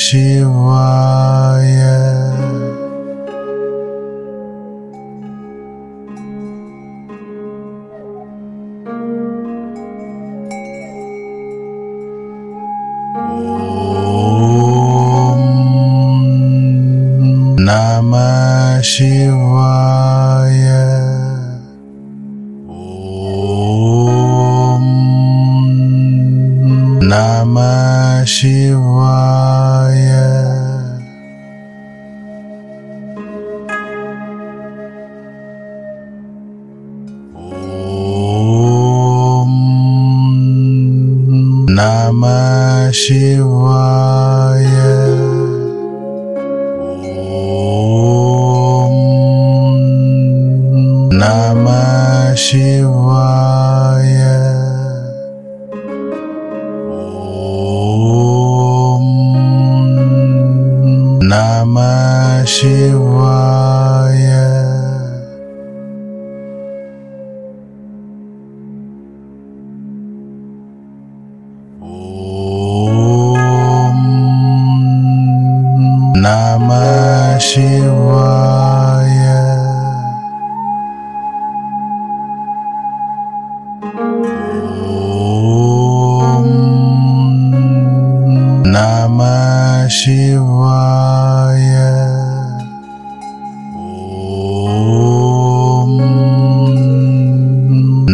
Shivaya. Namah Shivaya. she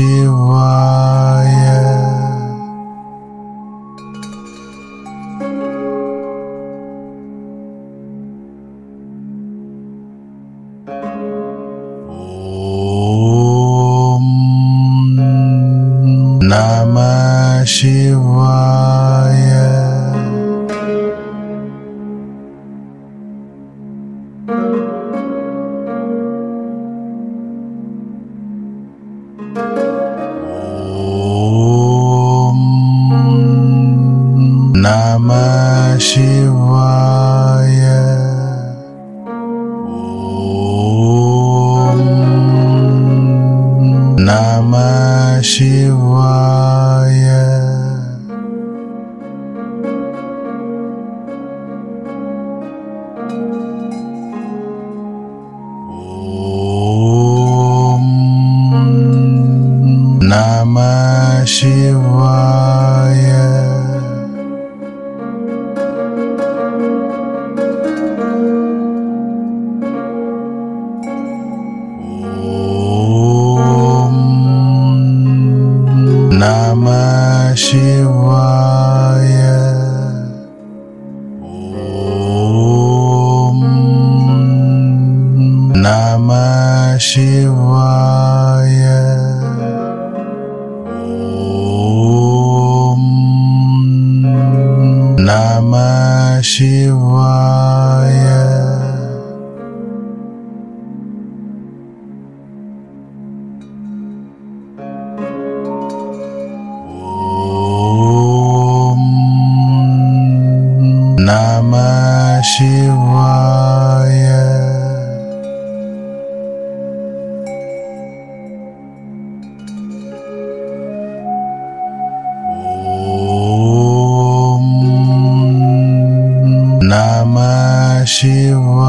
seu Shivaya. Om Namah Shivaya.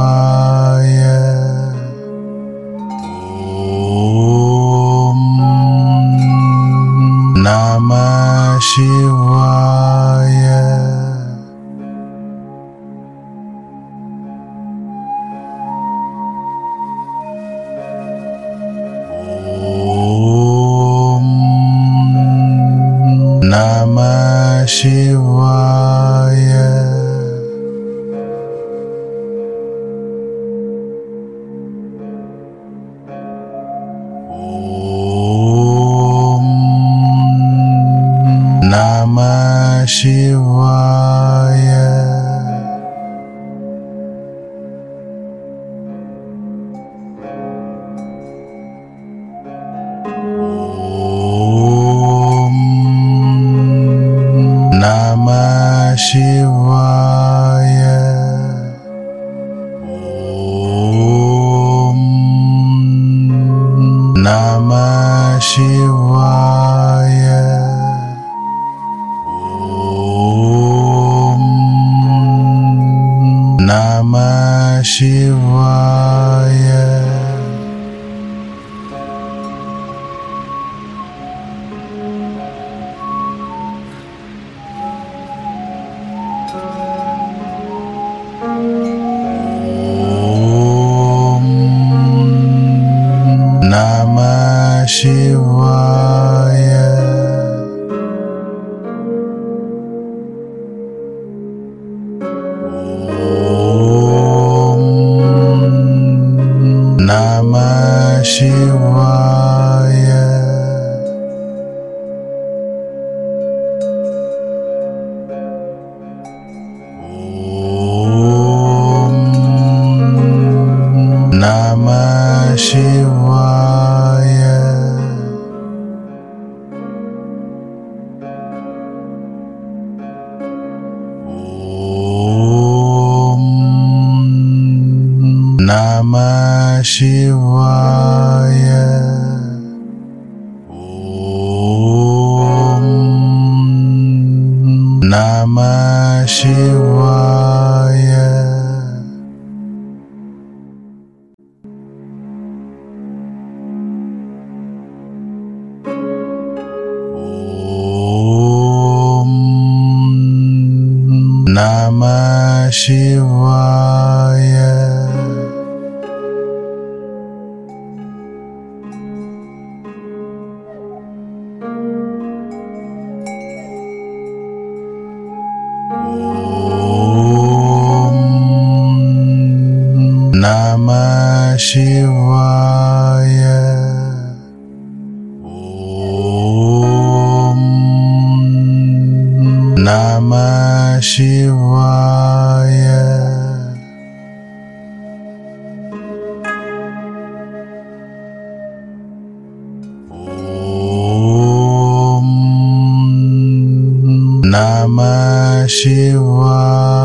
Namah Shivaya.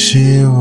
希望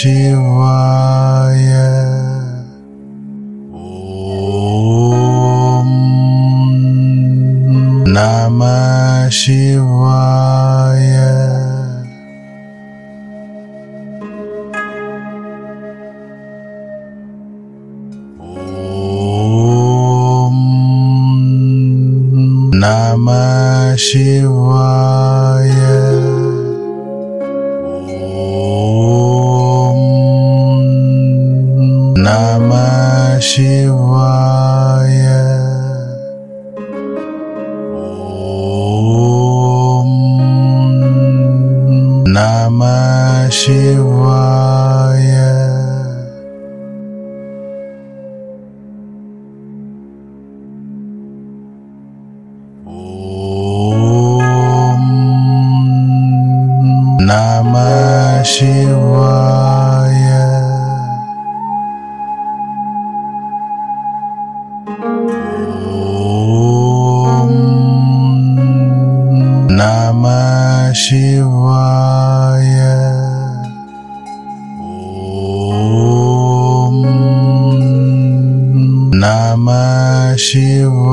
she Shiva.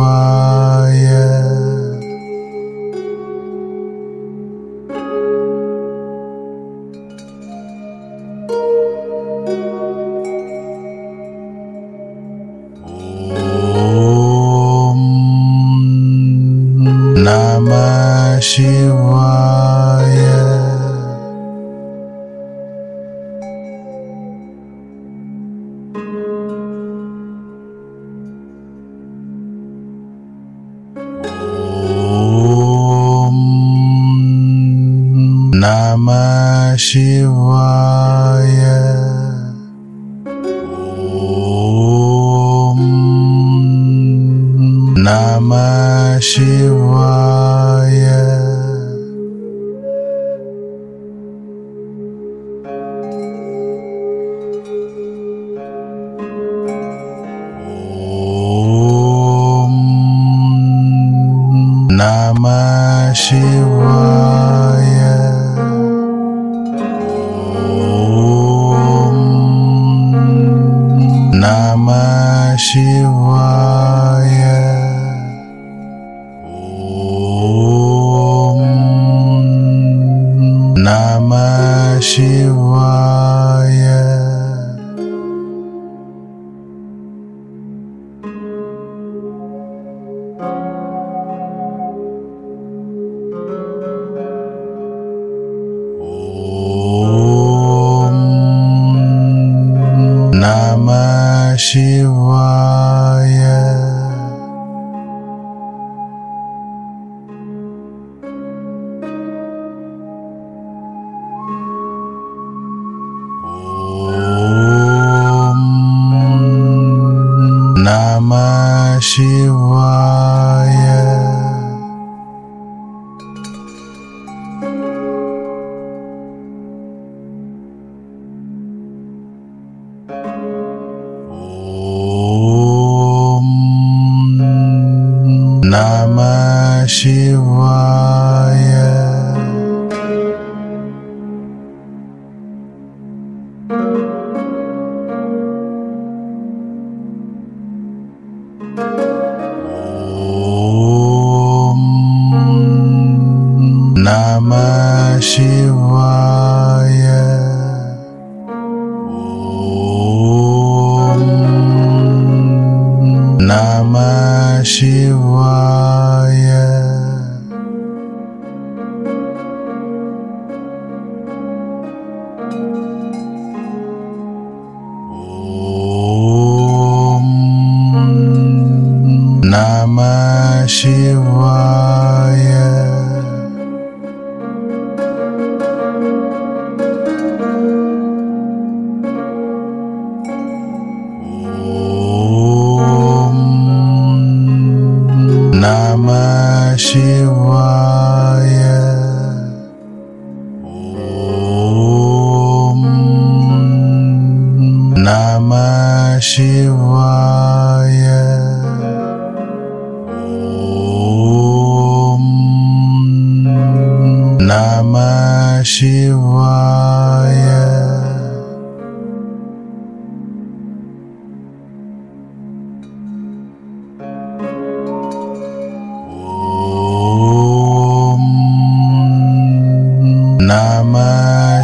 希望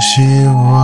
希望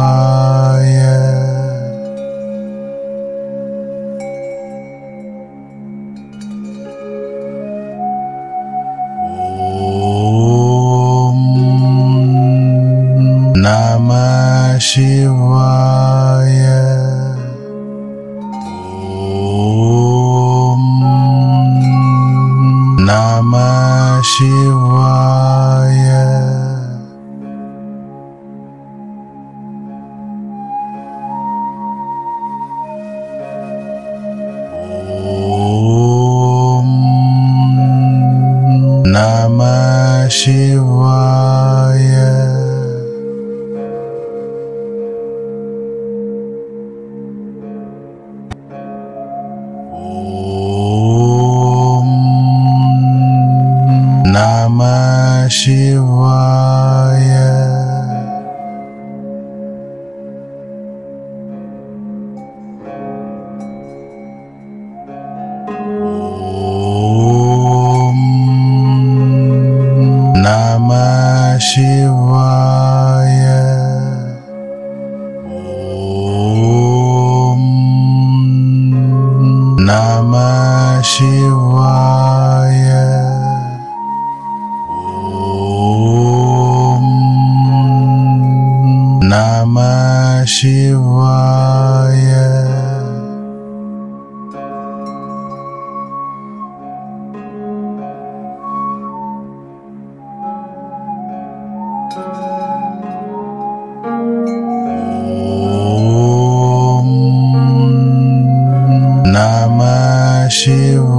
希望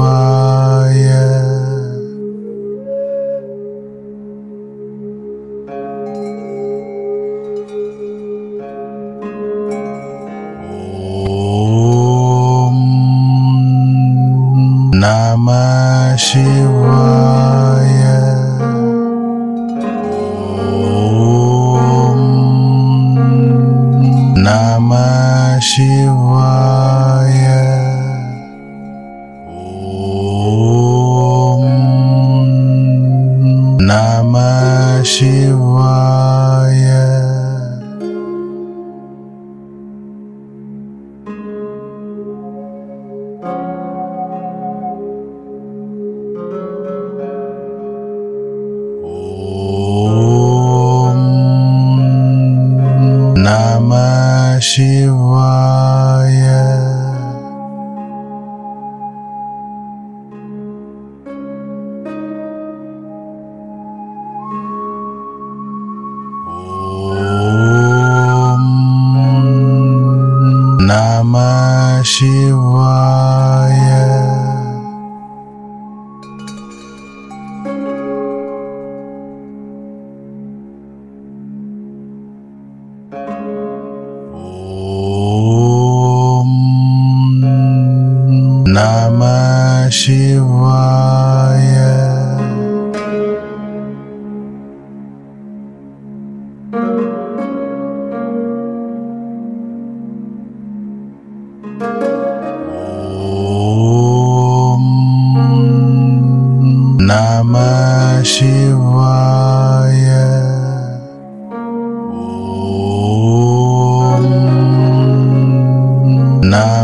Wow.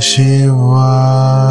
Shiva.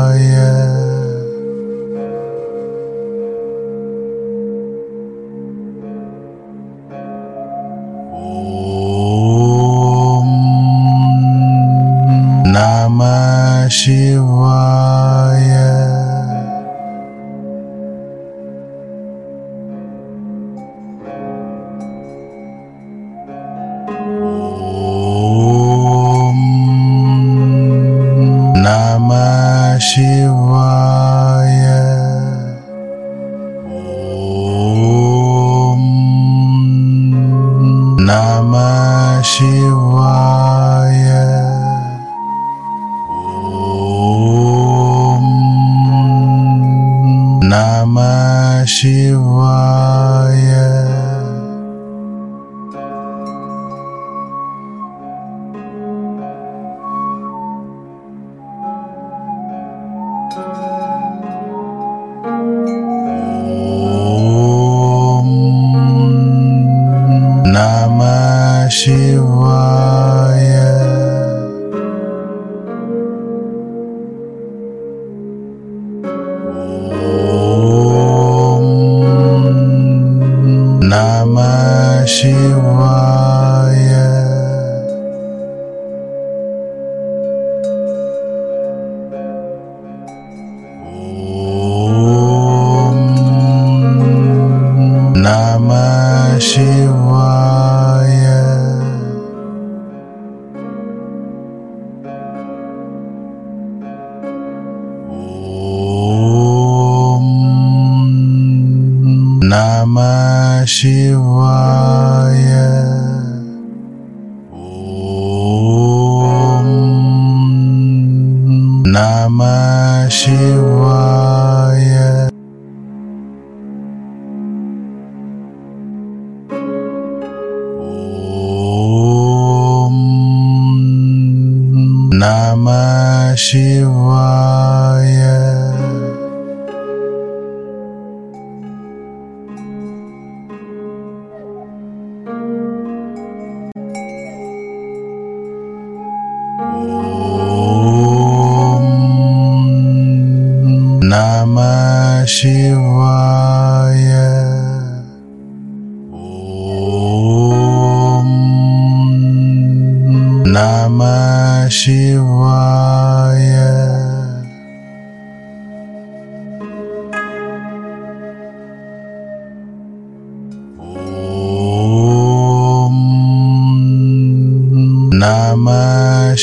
शिवाय।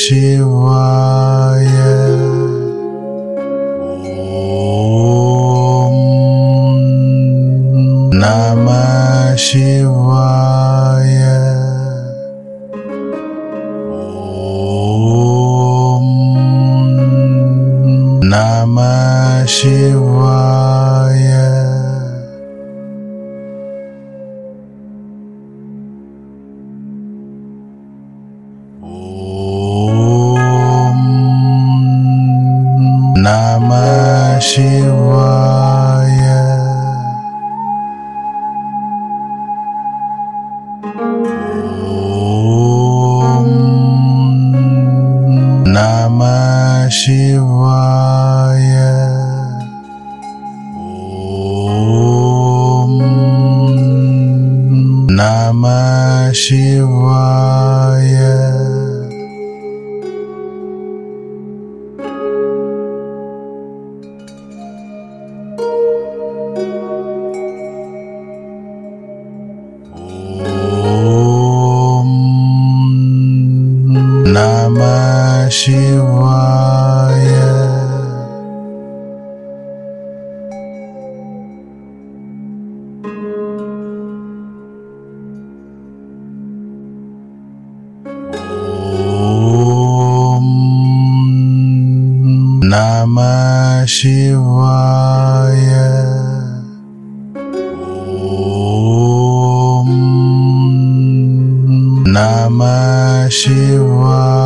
शिवाय। ॐ नम शिवाय। ॐ नम शिवाय। Shivaya. Om Namah Shivaya. Namah Shivaya. शिवाय। ॐ नमः शिवाय।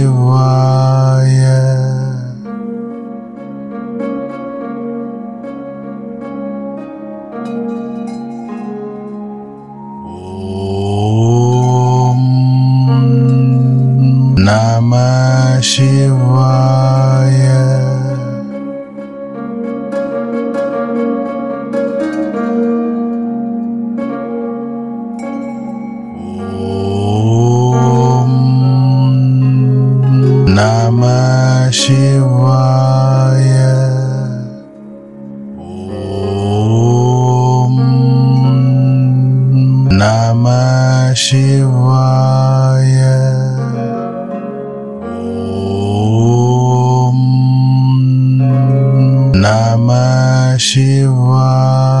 Namah Shivaya.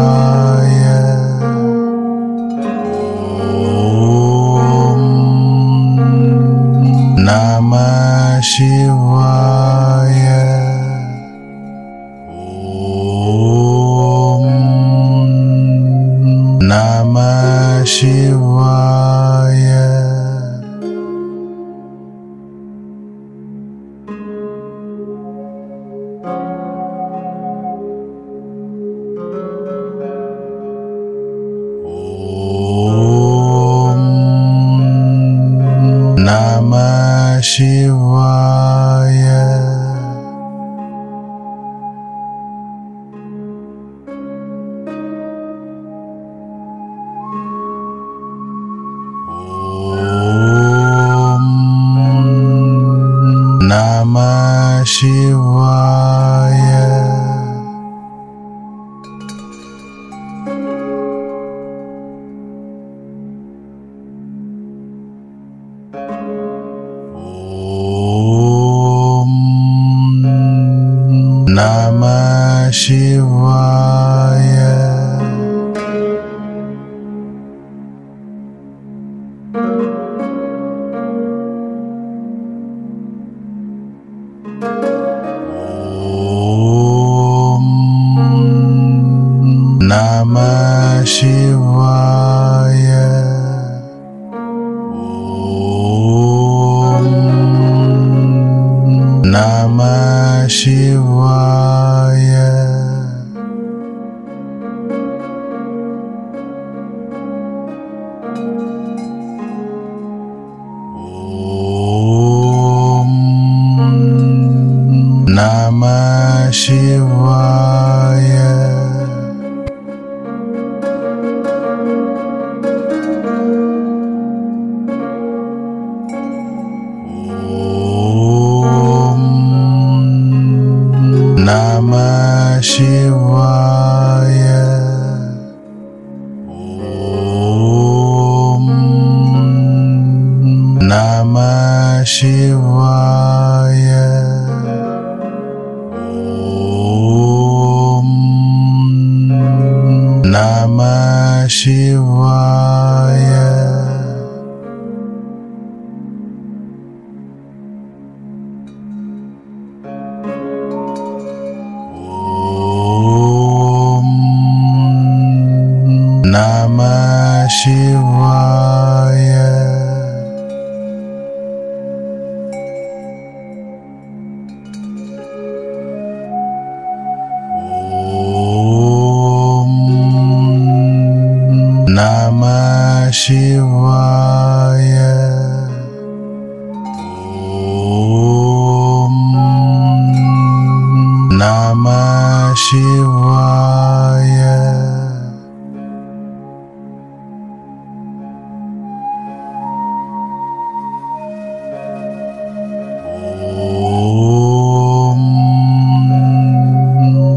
希望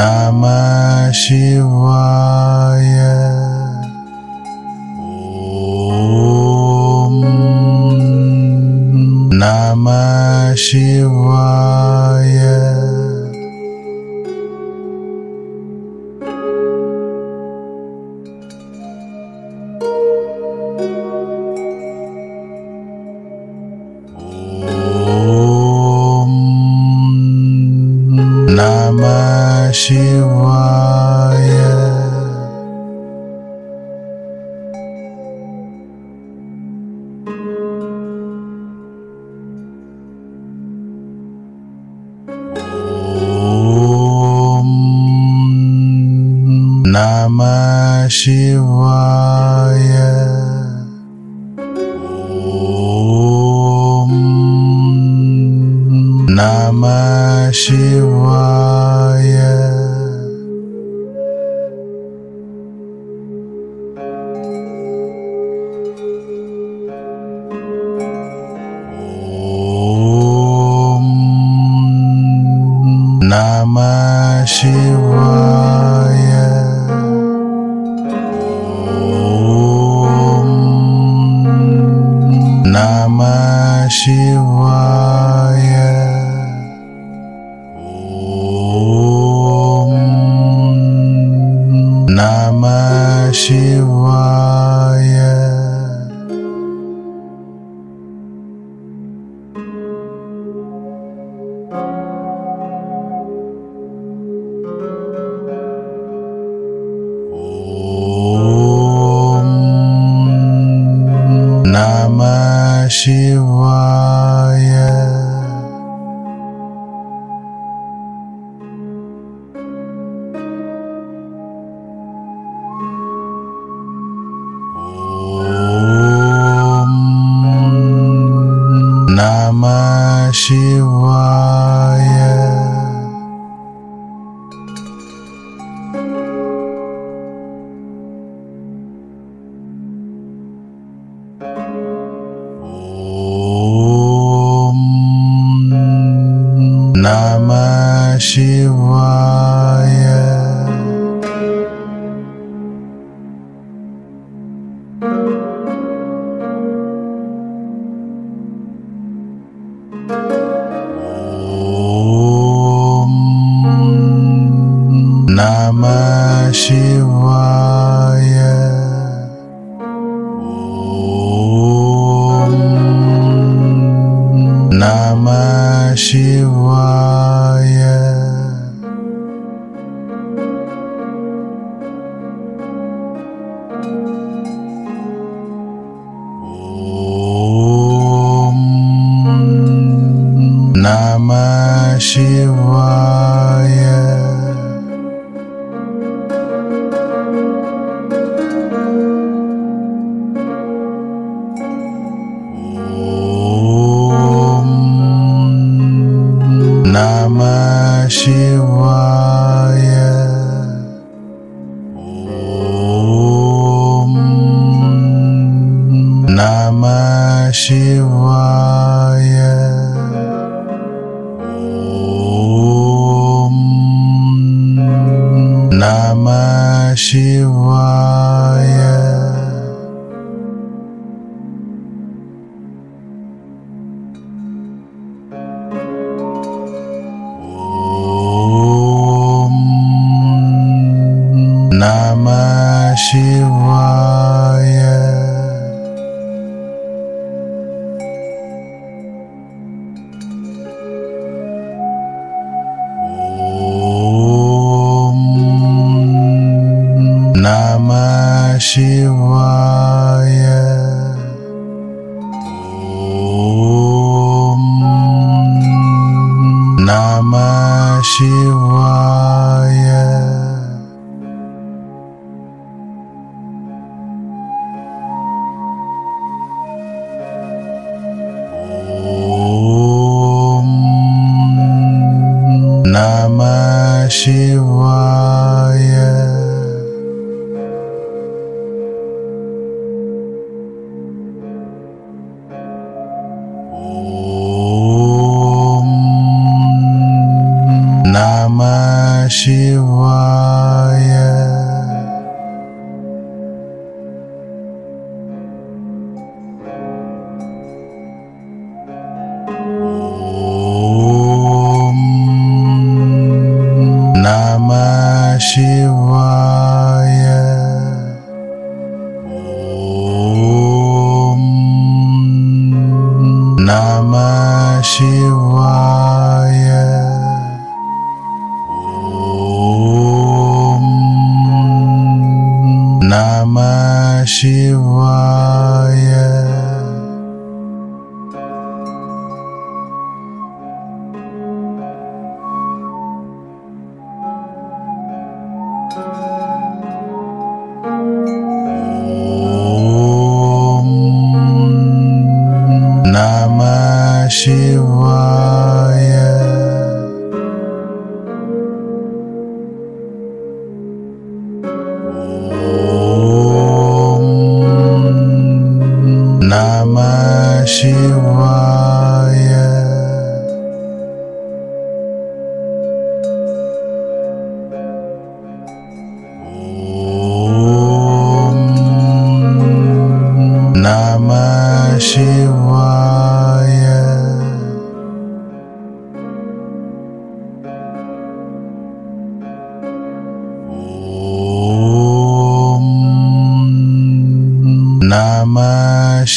नम शिवाय। ॐ नम शिवाय। till Namah Shivaya. Namah Shivaya. Namah Shivaya. शिवाय। ॐ नमः शिव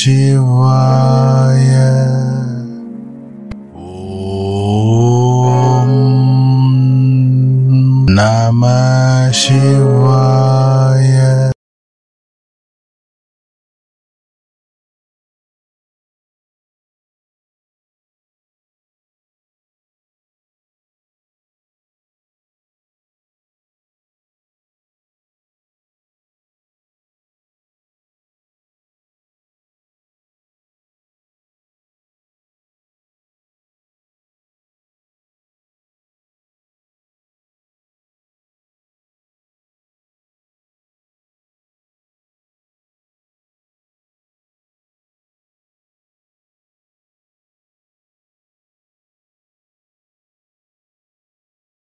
she